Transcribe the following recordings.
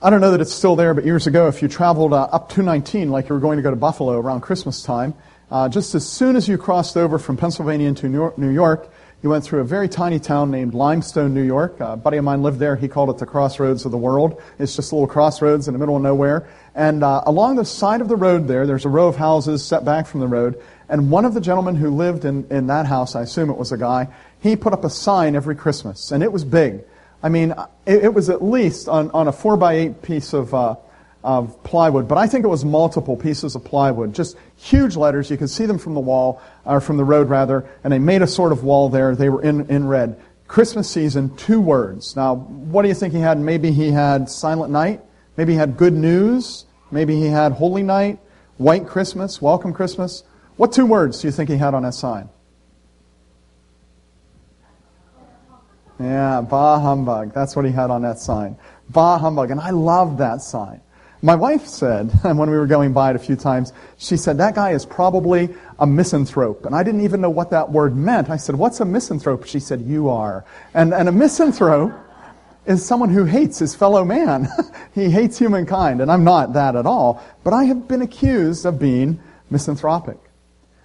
I don't know that it's still there, but years ago, if you traveled uh, up 219, like you were going to go to Buffalo around Christmas time, uh, just as soon as you crossed over from Pennsylvania into New York, you went through a very tiny town named Limestone, New York. A buddy of mine lived there. He called it the crossroads of the world. It's just a little crossroads in the middle of nowhere. And uh, along the side of the road there, there's a row of houses set back from the road. And one of the gentlemen who lived in, in that house, I assume it was a guy, he put up a sign every Christmas. And it was big. I mean, it, it was at least on, on a 4 by 8 piece of, uh, of plywood, but I think it was multiple pieces of plywood, just huge letters. You could see them from the wall, or from the road rather, and they made a sort of wall there. They were in, in red. Christmas season, two words. Now, what do you think he had? Maybe he had Silent Night. Maybe he had Good News. Maybe he had Holy Night, White Christmas, Welcome Christmas. What two words do you think he had on that sign? Yeah, bah humbug. That's what he had on that sign. Bah humbug. And I love that sign. My wife said, and when we were going by it a few times, she said, that guy is probably a misanthrope. And I didn't even know what that word meant. I said, what's a misanthrope? She said, you are. And, and a misanthrope is someone who hates his fellow man. he hates humankind. And I'm not that at all. But I have been accused of being misanthropic.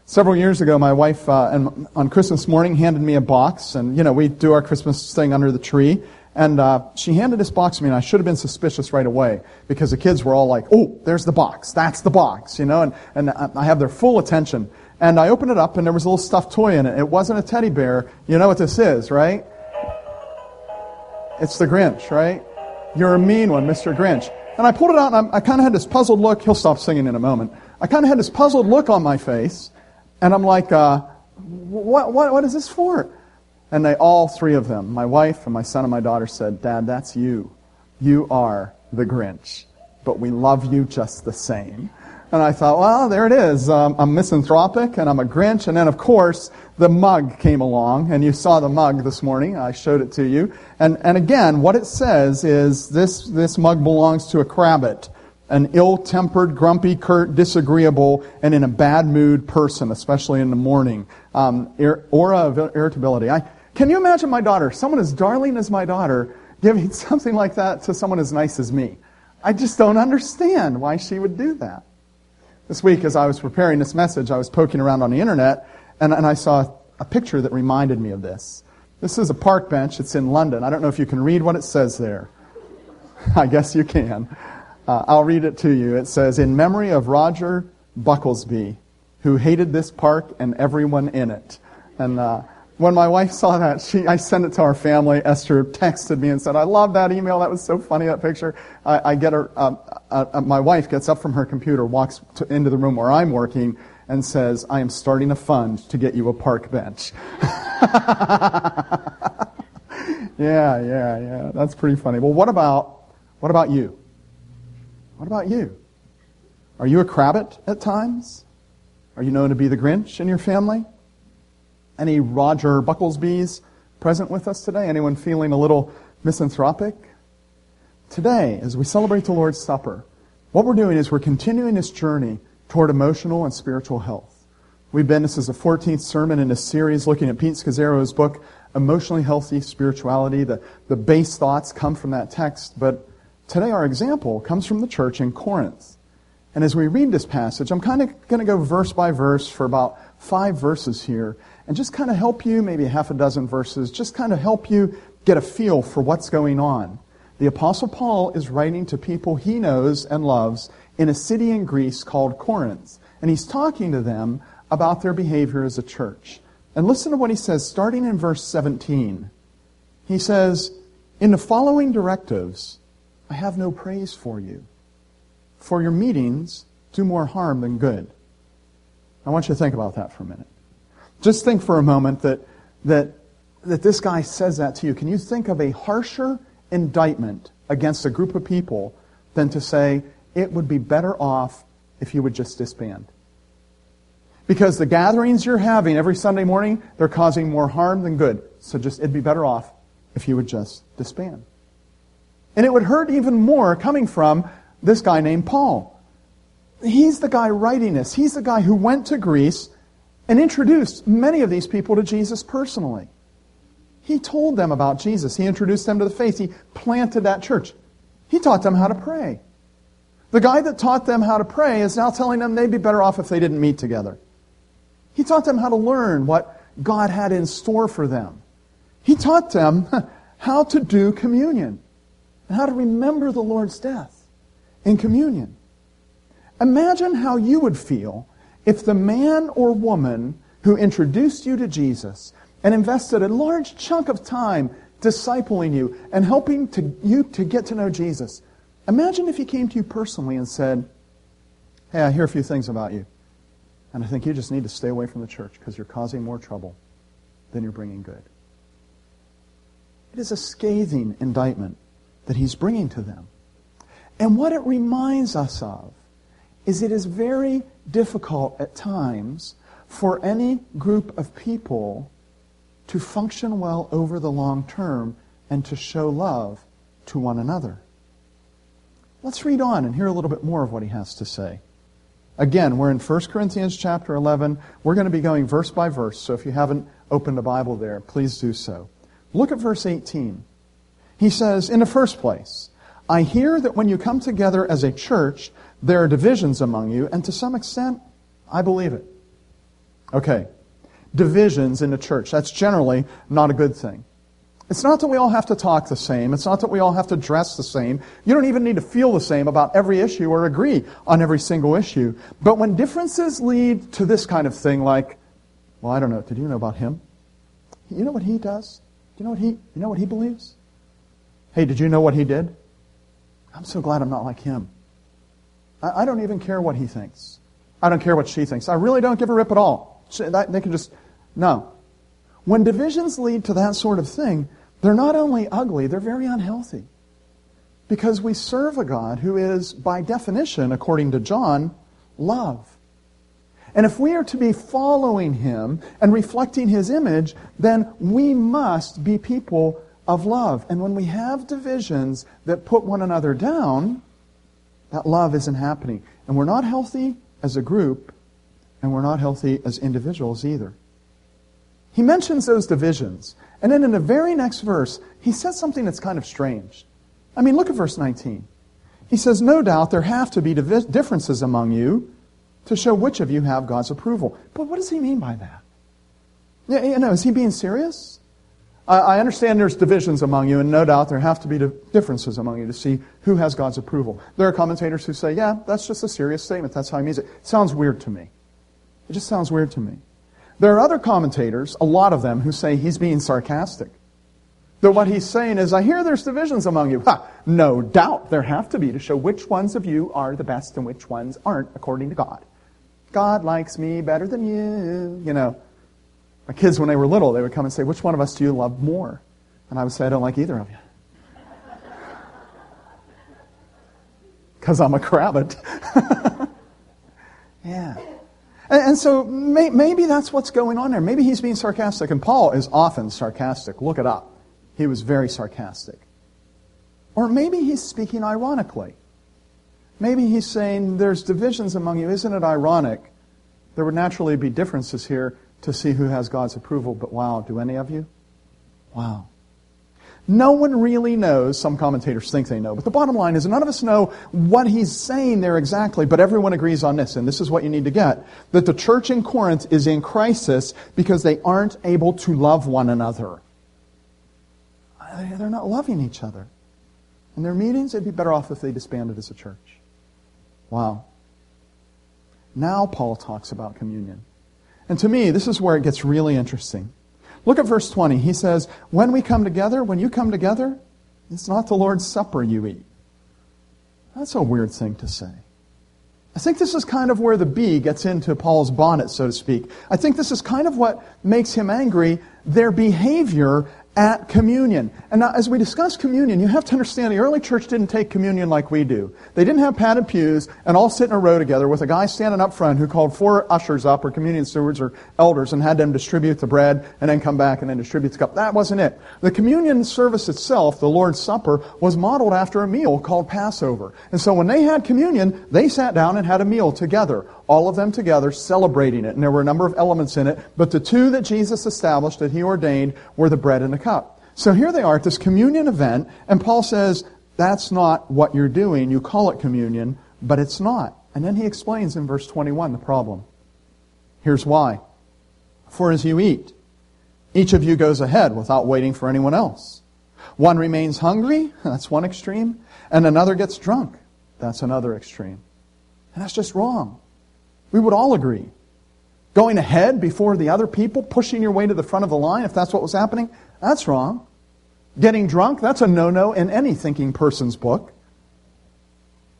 Several years ago, my wife uh, on Christmas morning handed me a box, and you know we do our Christmas thing under the tree. And uh, she handed this box to me, and I should have been suspicious right away because the kids were all like, "Oh, there's the box. That's the box," you know. And and I have their full attention. And I opened it up, and there was a little stuffed toy in it. It wasn't a teddy bear. You know what this is, right? It's the Grinch, right? You're a mean one, Mr. Grinch. And I pulled it out, and I, I kind of had this puzzled look. He'll stop singing in a moment. I kind of had this puzzled look on my face. And I'm like, uh, what, what, what is this for? And they, all three of them, my wife and my son and my daughter said, Dad, that's you. You are the Grinch. But we love you just the same. And I thought, well, there it is. Um, I'm misanthropic and I'm a Grinch. And then, of course, the mug came along. And you saw the mug this morning. I showed it to you. And, and again, what it says is this, this mug belongs to a Crabbit an ill tempered, grumpy, curt, disagreeable, and in a bad mood person, especially in the morning. Um, aura of irritability. I, can you imagine my daughter, someone as darling as my daughter, giving something like that to someone as nice as me? I just don't understand why she would do that. This week, as I was preparing this message, I was poking around on the internet, and, and I saw a picture that reminded me of this. This is a park bench. It's in London. I don't know if you can read what it says there. I guess you can. Uh, I'll read it to you. It says, In memory of Roger Bucklesby, who hated this park and everyone in it. And uh, when my wife saw that, she, I sent it to our family. Esther texted me and said, I love that email. That was so funny, that picture. I, I get her, uh, uh, uh my wife gets up from her computer, walks to, into the room where I'm working, and says, I am starting a fund to get you a park bench. yeah, yeah, yeah. That's pretty funny. Well, what about, what about you? What about you? Are you a crabbit at times? Are you known to be the Grinch in your family? Any Roger Bucklesbys present with us today? Anyone feeling a little misanthropic? Today, as we celebrate the Lord's Supper, what we're doing is we're continuing this journey toward emotional and spiritual health. We've been, this is the 14th sermon in a series looking at Pete Scazzero's book, Emotionally Healthy Spirituality. The, the base thoughts come from that text, but Today, our example comes from the church in Corinth. And as we read this passage, I'm kind of going to go verse by verse for about five verses here and just kind of help you, maybe half a dozen verses, just kind of help you get a feel for what's going on. The Apostle Paul is writing to people he knows and loves in a city in Greece called Corinth. And he's talking to them about their behavior as a church. And listen to what he says, starting in verse 17. He says, In the following directives, I have no praise for you. For your meetings do more harm than good. I want you to think about that for a minute. Just think for a moment that, that, that this guy says that to you. Can you think of a harsher indictment against a group of people than to say it would be better off if you would just disband? Because the gatherings you're having every Sunday morning, they're causing more harm than good. So just, it'd be better off if you would just disband. And it would hurt even more coming from this guy named Paul. He's the guy writing this. He's the guy who went to Greece and introduced many of these people to Jesus personally. He told them about Jesus. He introduced them to the faith. He planted that church. He taught them how to pray. The guy that taught them how to pray is now telling them they'd be better off if they didn't meet together. He taught them how to learn what God had in store for them. He taught them how to do communion and how to remember the Lord's death in communion. Imagine how you would feel if the man or woman who introduced you to Jesus and invested a large chunk of time discipling you and helping to, you to get to know Jesus. Imagine if he came to you personally and said, Hey, I hear a few things about you. And I think you just need to stay away from the church because you're causing more trouble than you're bringing good. It is a scathing indictment that he's bringing to them. And what it reminds us of is it is very difficult at times for any group of people to function well over the long term and to show love to one another. Let's read on and hear a little bit more of what he has to say. Again, we're in 1 Corinthians chapter 11. We're going to be going verse by verse, so if you haven't opened a Bible there, please do so. Look at verse 18. He says, In the first place, I hear that when you come together as a church, there are divisions among you, and to some extent, I believe it. Okay, divisions in the church. That's generally not a good thing. It's not that we all have to talk the same. It's not that we all have to dress the same. You don't even need to feel the same about every issue or agree on every single issue. But when differences lead to this kind of thing, like, well, I don't know, did you know about him? You know what he does? Do you know what he, you know what he believes? Hey, did you know what he did? I'm so glad I'm not like him. I, I don't even care what he thinks. I don't care what she thinks. I really don't give a rip at all. They can just, no. When divisions lead to that sort of thing, they're not only ugly, they're very unhealthy. Because we serve a God who is, by definition, according to John, love. And if we are to be following him and reflecting his image, then we must be people of love. And when we have divisions that put one another down, that love isn't happening. And we're not healthy as a group, and we're not healthy as individuals either. He mentions those divisions. And then in the very next verse, he says something that's kind of strange. I mean, look at verse 19. He says, No doubt there have to be differences among you to show which of you have God's approval. But what does he mean by that? Yeah, you know, is he being serious? I understand there's divisions among you, and no doubt there have to be differences among you to see who has God's approval. There are commentators who say, yeah, that's just a serious statement. That's how he means it. it sounds weird to me. It just sounds weird to me. There are other commentators, a lot of them, who say he's being sarcastic. That what he's saying is, I hear there's divisions among you. Ha! No doubt there have to be to show which ones of you are the best and which ones aren't, according to God. God likes me better than you. You know, my kids, when they were little, they would come and say, Which one of us do you love more? And I would say, I don't like either of you. Because I'm a crabbit. yeah. And, and so may, maybe that's what's going on there. Maybe he's being sarcastic. And Paul is often sarcastic. Look it up. He was very sarcastic. Or maybe he's speaking ironically. Maybe he's saying there's divisions among you. Isn't it ironic? There would naturally be differences here to see who has God's approval, but wow, do any of you? Wow. No one really knows. Some commentators think they know. But the bottom line is none of us know what he's saying there exactly, but everyone agrees on this, and this is what you need to get. That the church in Corinth is in crisis because they aren't able to love one another. They're not loving each other. In their meetings, it'd be better off if they disbanded as a church. Wow. Now Paul talks about communion. And to me, this is where it gets really interesting. Look at verse 20. He says, When we come together, when you come together, it's not the Lord's Supper you eat. That's a weird thing to say. I think this is kind of where the bee gets into Paul's bonnet, so to speak. I think this is kind of what makes him angry. Their behavior at communion. And now, as we discuss communion, you have to understand the early church didn't take communion like we do. They didn't have padded pews and all sit in a row together with a guy standing up front who called four ushers up, or communion stewards, or elders, and had them distribute the bread and then come back and then distribute the cup. That wasn't it. The communion service itself, the Lord's Supper, was modeled after a meal called Passover. And so when they had communion, they sat down and had a meal together all of them together celebrating it. And there were a number of elements in it, but the two that Jesus established, that he ordained, were the bread and the cup. So here they are at this communion event, and Paul says, That's not what you're doing. You call it communion, but it's not. And then he explains in verse 21 the problem. Here's why. For as you eat, each of you goes ahead without waiting for anyone else. One remains hungry, that's one extreme, and another gets drunk, that's another extreme. And that's just wrong. We would all agree. Going ahead before the other people, pushing your way to the front of the line, if that's what was happening, that's wrong. Getting drunk, that's a no no in any thinking person's book.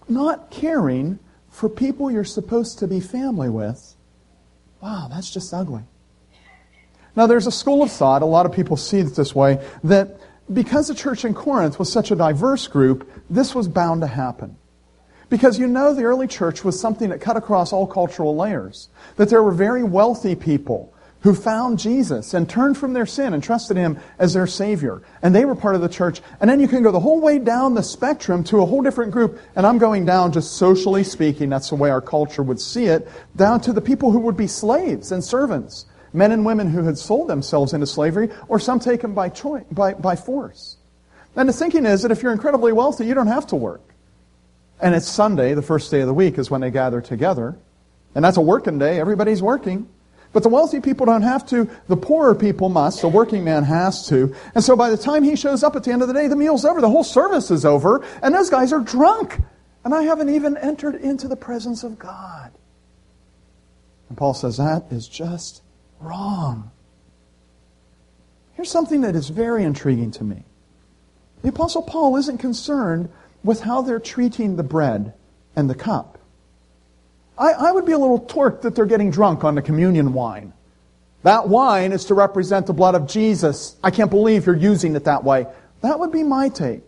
Not caring for people you're supposed to be family with, wow, that's just ugly. Now, there's a school of thought, a lot of people see it this way, that because the church in Corinth was such a diverse group, this was bound to happen. Because you know the early church was something that cut across all cultural layers. That there were very wealthy people who found Jesus and turned from their sin and trusted Him as their Savior. And they were part of the church. And then you can go the whole way down the spectrum to a whole different group. And I'm going down just socially speaking, that's the way our culture would see it, down to the people who would be slaves and servants. Men and women who had sold themselves into slavery, or some taken by, choice, by, by force. And the thinking is that if you're incredibly wealthy, you don't have to work. And it's Sunday, the first day of the week, is when they gather together. And that's a working day. Everybody's working. But the wealthy people don't have to. The poorer people must. The working man has to. And so by the time he shows up at the end of the day, the meal's over. The whole service is over. And those guys are drunk. And I haven't even entered into the presence of God. And Paul says that is just wrong. Here's something that is very intriguing to me. The Apostle Paul isn't concerned with how they're treating the bread and the cup. I, I would be a little torqued that they're getting drunk on the communion wine. That wine is to represent the blood of Jesus. I can't believe you're using it that way. That would be my take.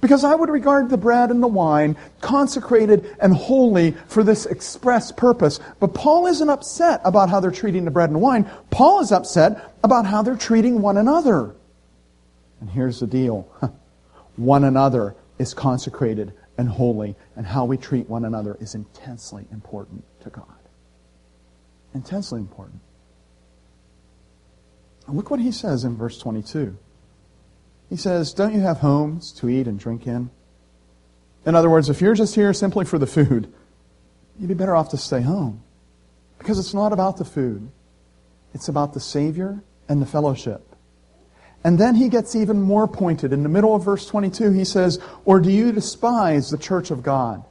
Because I would regard the bread and the wine consecrated and holy for this express purpose. But Paul isn't upset about how they're treating the bread and wine. Paul is upset about how they're treating one another. And here's the deal. one another is consecrated and holy, and how we treat one another is intensely important to God. Intensely important. And look what he says in verse 22. He says, Don't you have homes to eat and drink in? In other words, if you're just here simply for the food, you'd be better off to stay home. Because it's not about the food, it's about the Savior and the fellowship. And then he gets even more pointed. In the middle of verse 22, he says, Or do you despise the church of God?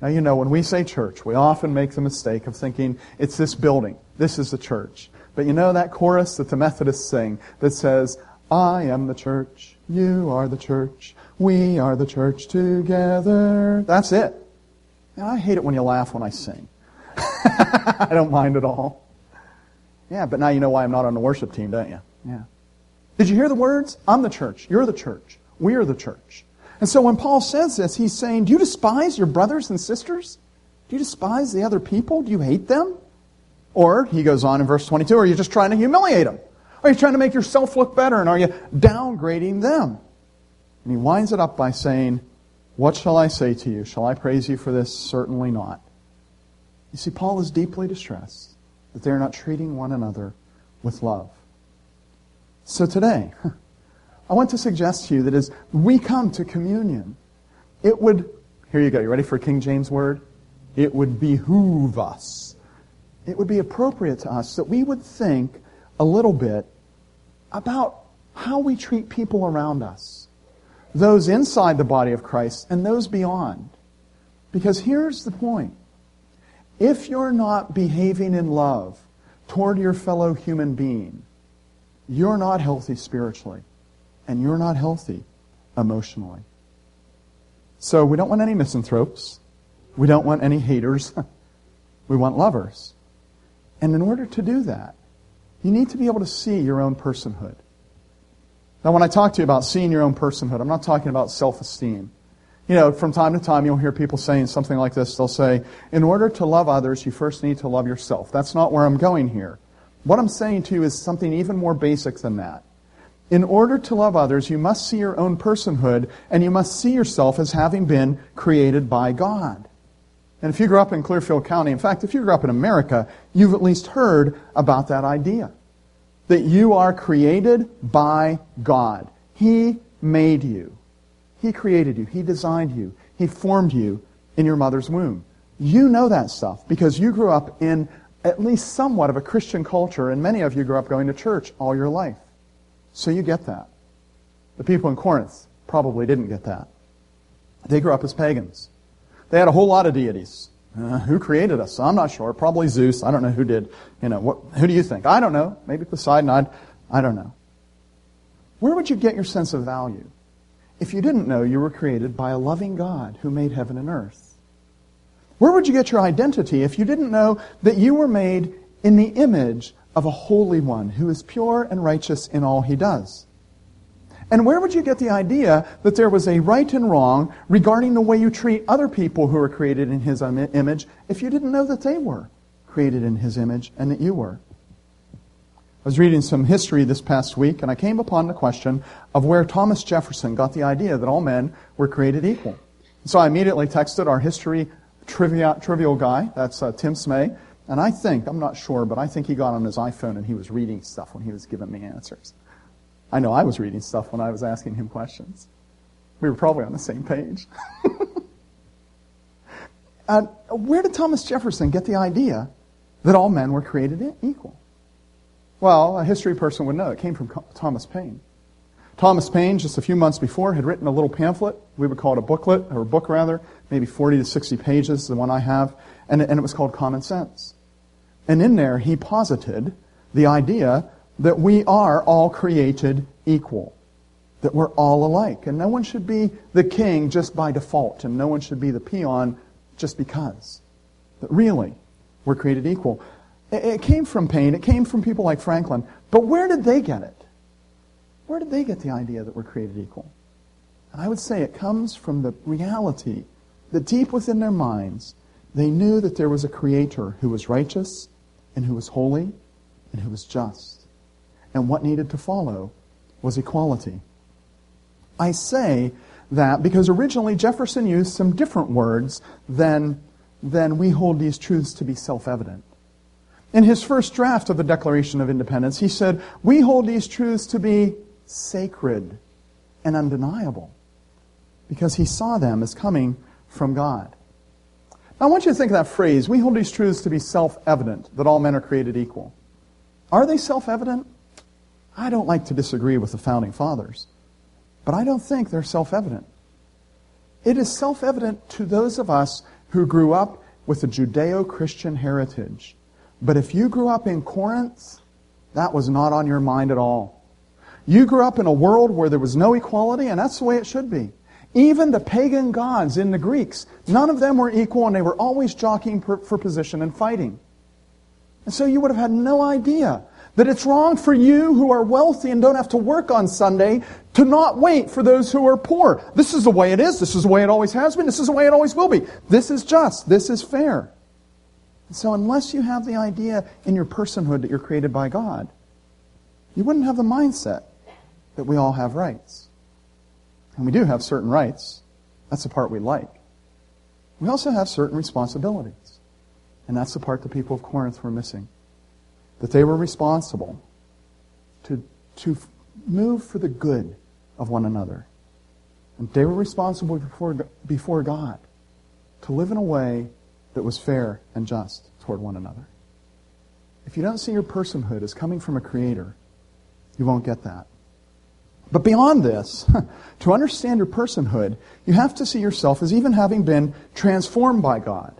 Now, you know, when we say church, we often make the mistake of thinking it's this building. This is the church. But you know that chorus that the Methodists sing that says, I am the church, you are the church, we are the church together. That's it. I hate it when you laugh when I sing. I don't mind at all. Yeah, but now you know why I'm not on the worship team, don't you? Yeah. Did you hear the words? I'm the church. You're the church. We are the church. And so when Paul says this, he's saying, Do you despise your brothers and sisters? Do you despise the other people? Do you hate them? Or, he goes on in verse 22, are you just trying to humiliate them? Are you trying to make yourself look better? And are you downgrading them? And he winds it up by saying, What shall I say to you? Shall I praise you for this? Certainly not. You see, Paul is deeply distressed that they are not treating one another with love. So today, I want to suggest to you that as we come to communion, it would, here you go, you ready for King James word? It would behoove us. It would be appropriate to us that we would think a little bit about how we treat people around us, those inside the body of Christ and those beyond. Because here's the point. If you're not behaving in love toward your fellow human being, you're not healthy spiritually, and you're not healthy emotionally. So we don't want any misanthropes. We don't want any haters. we want lovers. And in order to do that, you need to be able to see your own personhood. Now, when I talk to you about seeing your own personhood, I'm not talking about self esteem. You know, from time to time, you'll hear people saying something like this. They'll say, in order to love others, you first need to love yourself. That's not where I'm going here. What I'm saying to you is something even more basic than that. In order to love others, you must see your own personhood and you must see yourself as having been created by God. And if you grew up in Clearfield County, in fact, if you grew up in America, you've at least heard about that idea. That you are created by God. He made you. He created you. He designed you. He formed you in your mother's womb. You know that stuff because you grew up in at least somewhat of a Christian culture, and many of you grew up going to church all your life. So you get that. The people in Corinth probably didn't get that. They grew up as pagans. They had a whole lot of deities. Uh, who created us? I'm not sure. Probably Zeus. I don't know who did. You know, what, who do you think? I don't know. Maybe Poseidon. I, I don't know. Where would you get your sense of value if you didn't know you were created by a loving God who made heaven and earth? Where would you get your identity if you didn't know that you were made in the image of a holy one who is pure and righteous in all he does? And where would you get the idea that there was a right and wrong regarding the way you treat other people who are created in his image if you didn't know that they were created in his image and that you were? I was reading some history this past week and I came upon the question of where Thomas Jefferson got the idea that all men were created equal. So I immediately texted our history trivia, trivial guy, that's uh, Tim Smay, and I think, I'm not sure, but I think he got on his iPhone and he was reading stuff when he was giving me answers. I know I was reading stuff when I was asking him questions. We were probably on the same page. and where did Thomas Jefferson get the idea that all men were created equal? Well, a history person would know. It came from Thomas Paine. Thomas Paine, just a few months before, had written a little pamphlet. We would call it a booklet, or a book rather, maybe 40 to 60 pages, the one I have, and, and it was called Common Sense. And in there, he posited the idea that we are all created equal, that we're all alike, and no one should be the king just by default, and no one should be the peon just because. That really, we're created equal. It came from Paine, it came from people like Franklin, but where did they get it? Where did they get the idea that we're created equal? And I would say it comes from the reality that deep within their minds, they knew that there was a creator who was righteous and who was holy and who was just and what needed to follow was equality. I say that because originally Jefferson used some different words than, than we hold these truths to be self evident. In his first draft of the Declaration of Independence, he said, We hold these truths to be sacred and undeniable because he saw them as coming from God. Now, I want you to think of that phrase, we hold these truths to be self evident, that all men are created equal. Are they self evident? I don't like to disagree with the founding fathers, but I don't think they're self evident. It is self evident to those of us who grew up with a Judeo Christian heritage. But if you grew up in Corinth, that was not on your mind at all. You grew up in a world where there was no equality, and that's the way it should be. Even the pagan gods in the Greeks, none of them were equal, and they were always jockeying for position and fighting. And so you would have had no idea that it's wrong for you who are wealthy and don't have to work on Sunday to not wait for those who are poor. This is the way it is. This is the way it always has been. This is the way it always will be. This is just. This is fair. So unless you have the idea in your personhood that you're created by God, you wouldn't have the mindset that we all have rights. And we do have certain rights. That's the part we like. We also have certain responsibilities. And that's the part the people of Corinth were missing that they were responsible to, to move for the good of one another. And they were responsible before, before God to live in a way that was fair and just toward one another. If you don't see your personhood as coming from a creator, you won't get that. But beyond this, to understand your personhood, you have to see yourself as even having been transformed by God.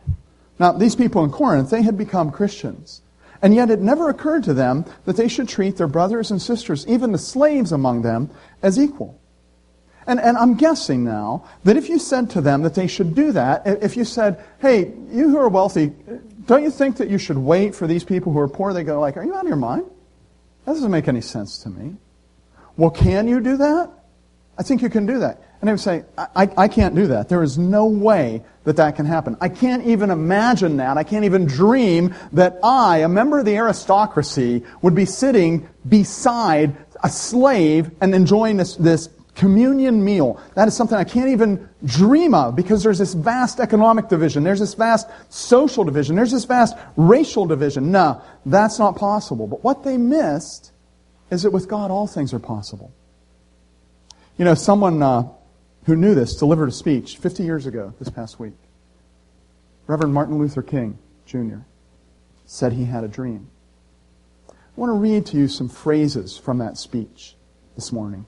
Now, these people in Corinth, they had become Christians. And yet it never occurred to them that they should treat their brothers and sisters, even the slaves among them, as equal. And, and I'm guessing now that if you said to them that they should do that, if you said, hey, you who are wealthy, don't you think that you should wait for these people who are poor? They go like, are you out of your mind? That doesn't make any sense to me. Well, can you do that? I think you can do that. And they would say, I, I, can't do that. There is no way that that can happen. I can't even imagine that. I can't even dream that I, a member of the aristocracy, would be sitting beside a slave and enjoying this, this communion meal. That is something I can't even dream of because there's this vast economic division. There's this vast social division. There's this vast racial division. No, that's not possible. But what they missed is that with God all things are possible. You know, someone, uh, who knew this, delivered a speech 50 years ago this past week. Reverend Martin Luther King Jr. said he had a dream. I want to read to you some phrases from that speech this morning.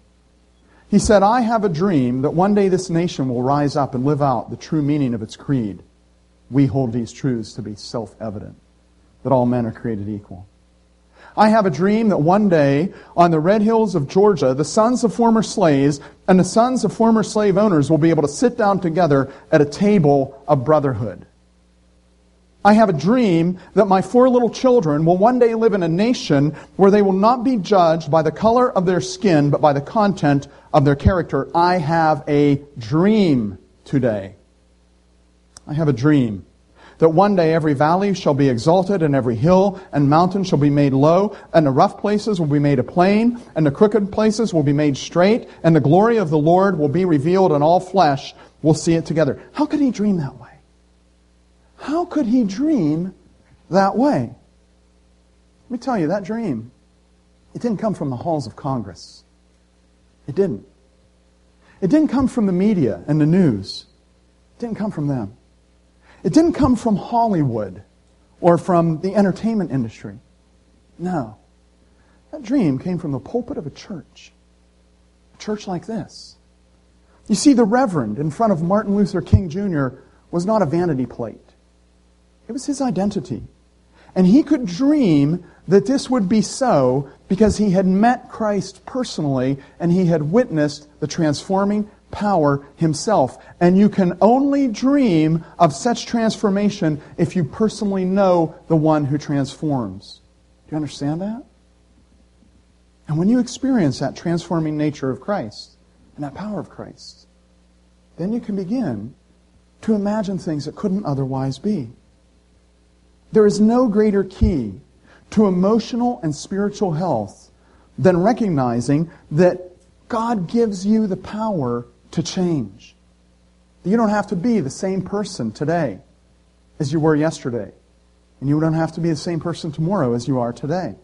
He said, I have a dream that one day this nation will rise up and live out the true meaning of its creed. We hold these truths to be self evident that all men are created equal. I have a dream that one day on the red hills of Georgia, the sons of former slaves and the sons of former slave owners will be able to sit down together at a table of brotherhood. I have a dream that my four little children will one day live in a nation where they will not be judged by the color of their skin, but by the content of their character. I have a dream today. I have a dream that one day every valley shall be exalted, and every hill and mountain shall be made low, and the rough places will be made a plain, and the crooked places will be made straight, and the glory of the Lord will be revealed, and all flesh will see it together. How could he dream that way? How could he dream that way? Let me tell you, that dream, it didn't come from the halls of Congress. It didn't. It didn't come from the media and the news. It didn't come from them. It didn't come from Hollywood or from the entertainment industry. No. That dream came from the pulpit of a church. A church like this. You see, the Reverend in front of Martin Luther King Jr. was not a vanity plate. It was his identity. And he could dream that this would be so because he had met Christ personally and he had witnessed the transforming power himself. And you can only dream of such transformation if you personally know the one who transforms. Do you understand that? And when you experience that transforming nature of Christ and that power of Christ, then you can begin to imagine things that couldn't otherwise be. There is no greater key to emotional and spiritual health than recognizing that God gives you the power to change. You don't have to be the same person today as you were yesterday. And you don't have to be the same person tomorrow as you are today.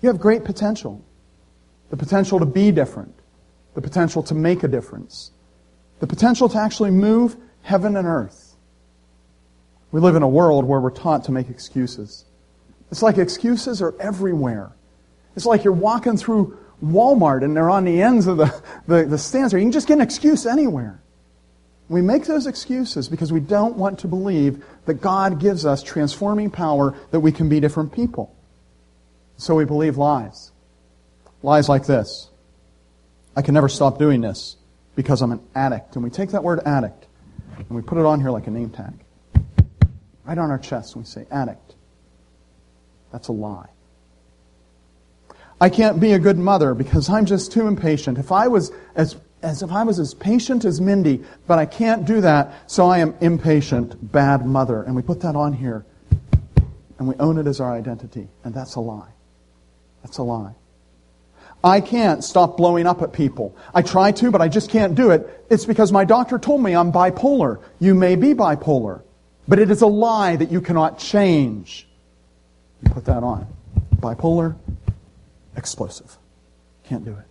You have great potential. The potential to be different. The potential to make a difference. The potential to actually move heaven and earth. We live in a world where we're taught to make excuses. It's like excuses are everywhere. It's like you're walking through Walmart and they're on the ends of the, the, the stands there. You can just get an excuse anywhere. We make those excuses because we don't want to believe that God gives us transforming power that we can be different people. So we believe lies. Lies like this. I can never stop doing this because I'm an addict. And we take that word addict and we put it on here like a name tag right on our chest, and we say, addict. That's a lie. I can't be a good mother because I'm just too impatient. If I was as, as if I was as patient as Mindy, but I can't do that, so I am impatient, bad mother. And we put that on here, and we own it as our identity, and that's a lie. That's a lie. I can't stop blowing up at people. I try to, but I just can't do it. It's because my doctor told me I'm bipolar. You may be bipolar. But it is a lie that you cannot change. You put that on. Bipolar, explosive. Can't do it.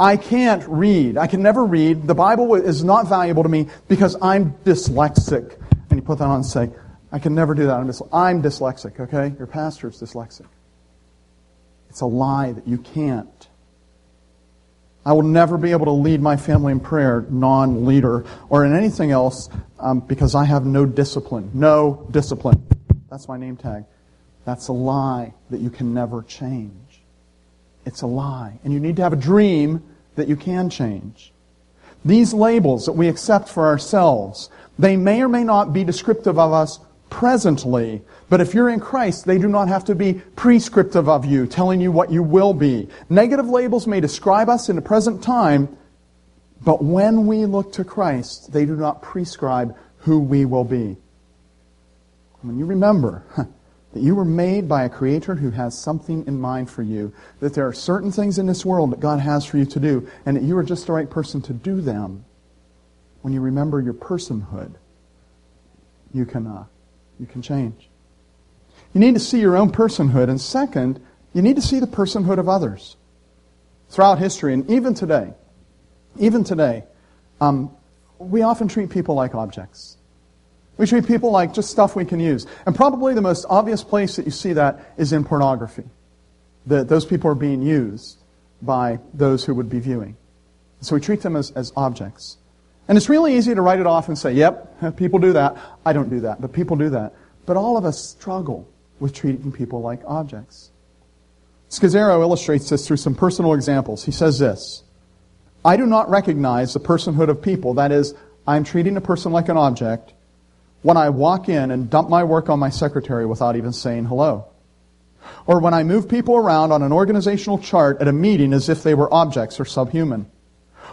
I can't read. I can never read. The Bible is not valuable to me because I'm dyslexic. And you put that on and say, I can never do that. I'm, dys- I'm dyslexic, okay? Your pastor is dyslexic. It's a lie that you can't. I will never be able to lead my family in prayer, non leader, or in anything else um, because I have no discipline. No discipline. That's my name tag. That's a lie that you can never change. It's a lie. And you need to have a dream that you can change. These labels that we accept for ourselves, they may or may not be descriptive of us presently, but if you're in Christ, they do not have to be prescriptive of you, telling you what you will be. Negative labels may describe us in the present time, but when we look to Christ, they do not prescribe who we will be. When you remember that you were made by a Creator who has something in mind for you, that there are certain things in this world that God has for you to do, and that you are just the right person to do them, when you remember your personhood, you can, uh, you can change. You need to see your own personhood, and second, you need to see the personhood of others. Throughout history, and even today, even today, um, we often treat people like objects. We treat people like just stuff we can use. And probably the most obvious place that you see that is in pornography. That those people are being used by those who would be viewing. So we treat them as, as objects. And it's really easy to write it off and say, yep, people do that. I don't do that, but people do that. But all of us struggle with treating people like objects. Scazzero illustrates this through some personal examples. He says this I do not recognize the personhood of people, that is, I'm treating a person like an object, when I walk in and dump my work on my secretary without even saying hello. Or when I move people around on an organizational chart at a meeting as if they were objects or subhuman.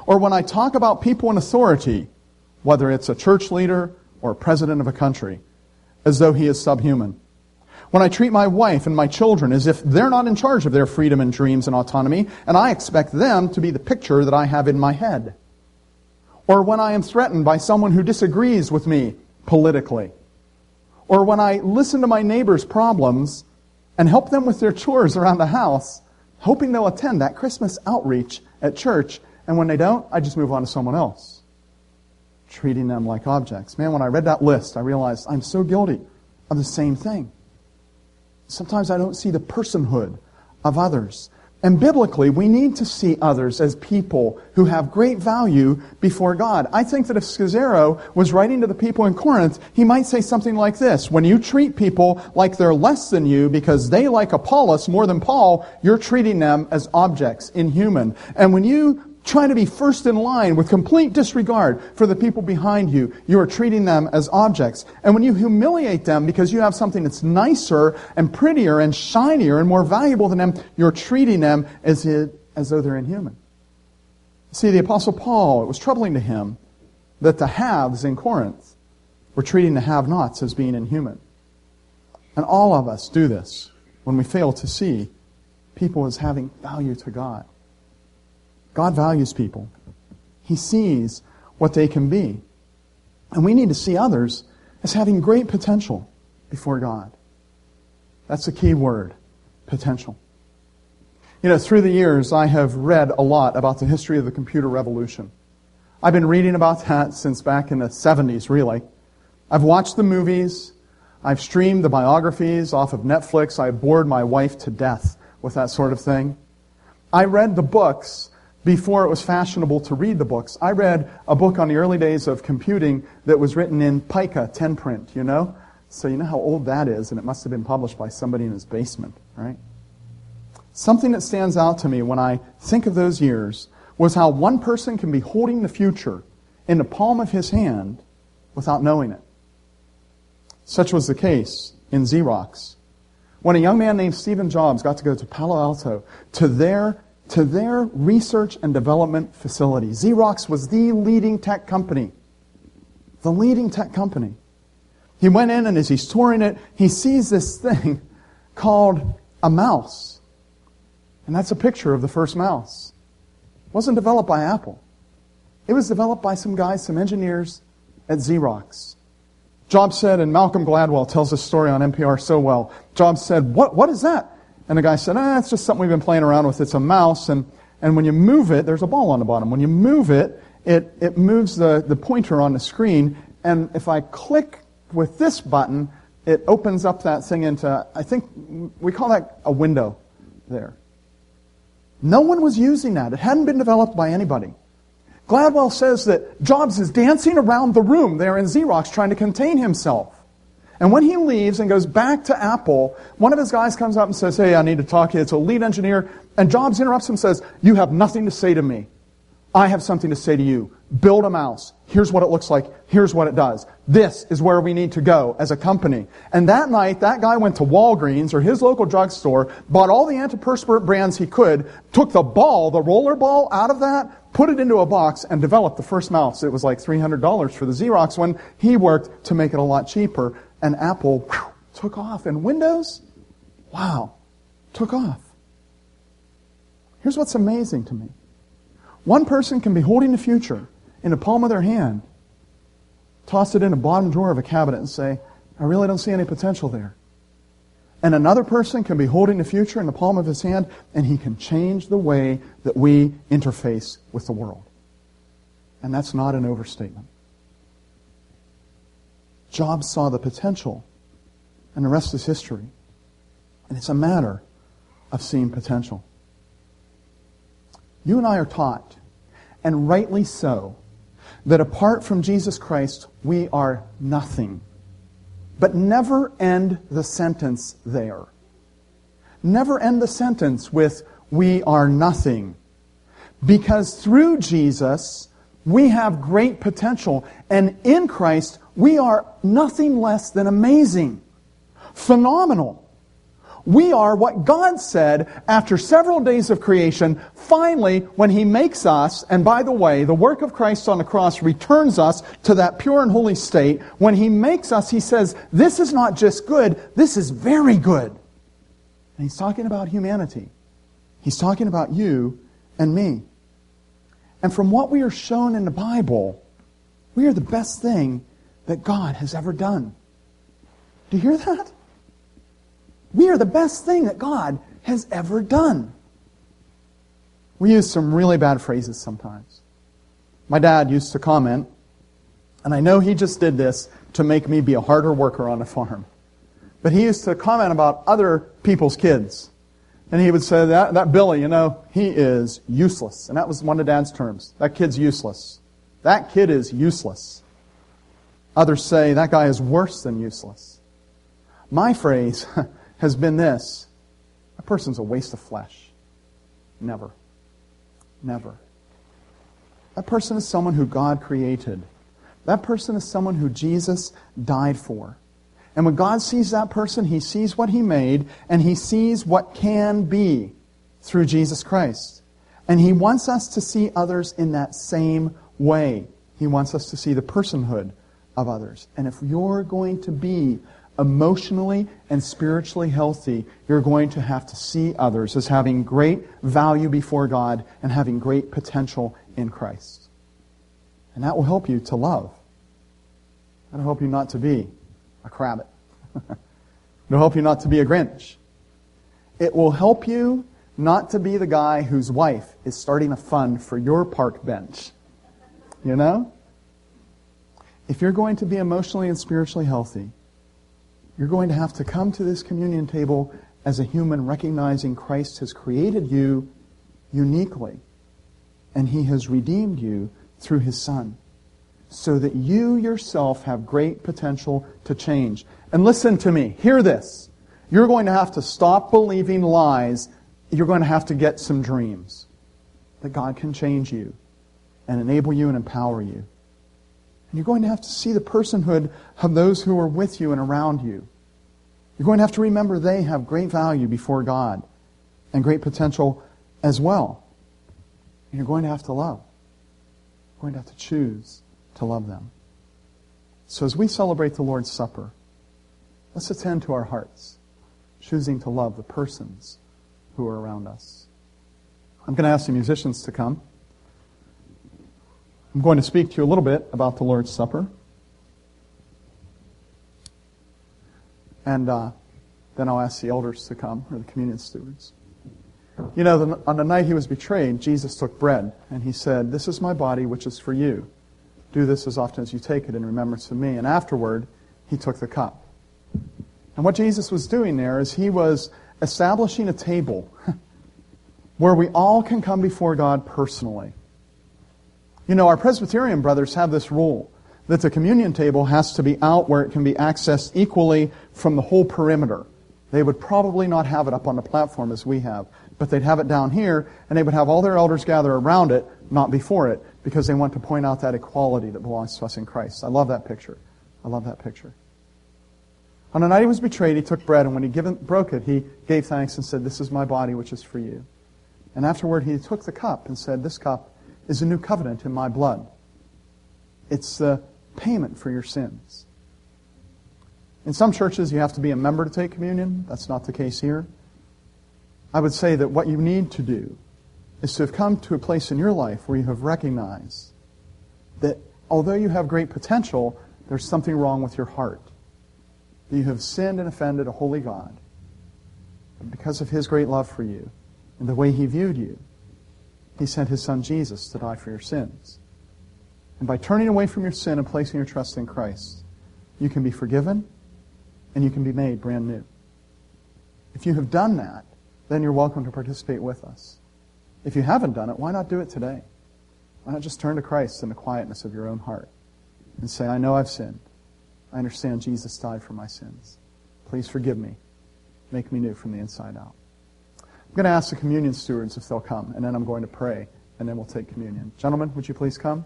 Or when I talk about people in authority, whether it's a church leader or president of a country, as though he is subhuman. When I treat my wife and my children as if they're not in charge of their freedom and dreams and autonomy, and I expect them to be the picture that I have in my head. Or when I am threatened by someone who disagrees with me politically. Or when I listen to my neighbor's problems and help them with their chores around the house, hoping they'll attend that Christmas outreach at church, and when they don't, I just move on to someone else. Treating them like objects. Man, when I read that list, I realized I'm so guilty of the same thing. Sometimes I don't see the personhood of others. And biblically, we need to see others as people who have great value before God. I think that if Scazzero was writing to the people in Corinth, he might say something like this. When you treat people like they're less than you because they like Apollos more than Paul, you're treating them as objects, inhuman. And when you trying to be first in line with complete disregard for the people behind you. You are treating them as objects. And when you humiliate them because you have something that's nicer and prettier and shinier and more valuable than them, you're treating them as, it, as though they're inhuman. See, the Apostle Paul, it was troubling to him that the haves in Corinth were treating the have nots as being inhuman. And all of us do this when we fail to see people as having value to God. God values people. He sees what they can be. And we need to see others as having great potential before God. That's the key word, potential. You know, through the years, I have read a lot about the history of the computer revolution. I've been reading about that since back in the 70s, really. I've watched the movies. I've streamed the biographies off of Netflix. I bored my wife to death with that sort of thing. I read the books before it was fashionable to read the books. I read a book on the early days of computing that was written in pica 10 print, you know? So you know how old that is, and it must have been published by somebody in his basement, right? Something that stands out to me when I think of those years was how one person can be holding the future in the palm of his hand without knowing it. Such was the case in Xerox. When a young man named Steven Jobs got to go to Palo Alto to their to their research and development facility. Xerox was the leading tech company. The leading tech company. He went in and as he's touring it, he sees this thing called a mouse. And that's a picture of the first mouse. It wasn't developed by Apple. It was developed by some guys, some engineers at Xerox. Jobs said, and Malcolm Gladwell tells this story on NPR so well. Jobs said, what, what is that? And the guy said, ah, it's just something we've been playing around with. It's a mouse, and, and when you move it, there's a ball on the bottom. When you move it, it, it moves the, the pointer on the screen, and if I click with this button, it opens up that thing into, I think, we call that a window there. No one was using that. It hadn't been developed by anybody. Gladwell says that Jobs is dancing around the room there in Xerox trying to contain himself. And when he leaves and goes back to Apple, one of his guys comes up and says, Hey, I need to talk to you. It's a lead engineer. And Jobs interrupts him and says, You have nothing to say to me. I have something to say to you. Build a mouse. Here's what it looks like. Here's what it does. This is where we need to go as a company. And that night, that guy went to Walgreens or his local drugstore, bought all the antiperspirant brands he could, took the ball, the roller ball out of that, put it into a box, and developed the first mouse. It was like $300 for the Xerox one. He worked to make it a lot cheaper and Apple whew, took off. And Windows, wow, took off. Here's what's amazing to me. One person can be holding the future in the palm of their hand, toss it in the bottom drawer of a cabinet and say, I really don't see any potential there. And another person can be holding the future in the palm of his hand and he can change the way that we interface with the world. And that's not an overstatement. Jobs saw the potential, and the rest is history. And it's a matter of seeing potential. You and I are taught, and rightly so, that apart from Jesus Christ, we are nothing. But never end the sentence there. Never end the sentence with, we are nothing. Because through Jesus, we have great potential. And in Christ, we are nothing less than amazing, phenomenal. We are what God said after several days of creation. Finally, when He makes us, and by the way, the work of Christ on the cross returns us to that pure and holy state. When He makes us, He says, This is not just good, this is very good. And He's talking about humanity. He's talking about you and me. And from what we are shown in the Bible, we are the best thing that God has ever done. Do you hear that? We are the best thing that God has ever done. We use some really bad phrases sometimes. My dad used to comment, and I know he just did this to make me be a harder worker on the farm. But he used to comment about other people's kids. And he would say, that, that Billy, you know, he is useless. And that was one of Dad's terms. That kid's useless. That kid is useless. Others say, that guy is worse than useless. My phrase has been this a person's a waste of flesh. Never. Never. That person is someone who God created. That person is someone who Jesus died for. And when God sees that person, he sees what he made and he sees what can be through Jesus Christ. And he wants us to see others in that same way. He wants us to see the personhood of others. And if you're going to be emotionally and spiritually healthy, you're going to have to see others as having great value before God and having great potential in Christ. And that will help you to love. That'll help you not to be a crabbit. It'll help you not to be a Grinch. It will help you not to be the guy whose wife is starting a fund for your park bench. You know? If you're going to be emotionally and spiritually healthy, you're going to have to come to this communion table as a human, recognizing Christ has created you uniquely, and He has redeemed you through His Son so that you yourself have great potential to change. And listen to me. Hear this. You're going to have to stop believing lies. You're going to have to get some dreams that God can change you and enable you and empower you. And you're going to have to see the personhood of those who are with you and around you. You're going to have to remember they have great value before God and great potential as well. And you're going to have to love. You're going to have to choose to love them. So as we celebrate the Lord's Supper, let's attend to our hearts, choosing to love the persons who are around us. I'm going to ask the musicians to come. I'm going to speak to you a little bit about the Lord's Supper. And uh, then I'll ask the elders to come, or the communion stewards. You know, on the night he was betrayed, Jesus took bread, and he said, This is my body, which is for you. Do this as often as you take it in remembrance of me. And afterward, he took the cup. And what Jesus was doing there is he was establishing a table where we all can come before God personally. You know, our Presbyterian brothers have this rule that the communion table has to be out where it can be accessed equally from the whole perimeter. They would probably not have it up on the platform as we have, but they'd have it down here, and they would have all their elders gather around it, not before it because they want to point out that equality that belongs to us in Christ. I love that picture. I love that picture. On the night he was betrayed, he took bread, and when he given, broke it, he gave thanks and said, This is my body, which is for you. And afterward, he took the cup and said, This cup is a new covenant in my blood. It's the payment for your sins. In some churches, you have to be a member to take communion. That's not the case here. I would say that what you need to do is to have come to a place in your life where you have recognized that although you have great potential, there's something wrong with your heart. That you have sinned and offended a holy God. But because of his great love for you and the way he viewed you, he sent his son Jesus to die for your sins. And by turning away from your sin and placing your trust in Christ, you can be forgiven and you can be made brand new. If you have done that, then you're welcome to participate with us. If you haven't done it, why not do it today? Why not just turn to Christ in the quietness of your own heart and say, I know I've sinned. I understand Jesus died for my sins. Please forgive me. Make me new from the inside out. I'm going to ask the communion stewards if they'll come, and then I'm going to pray, and then we'll take communion. Gentlemen, would you please come?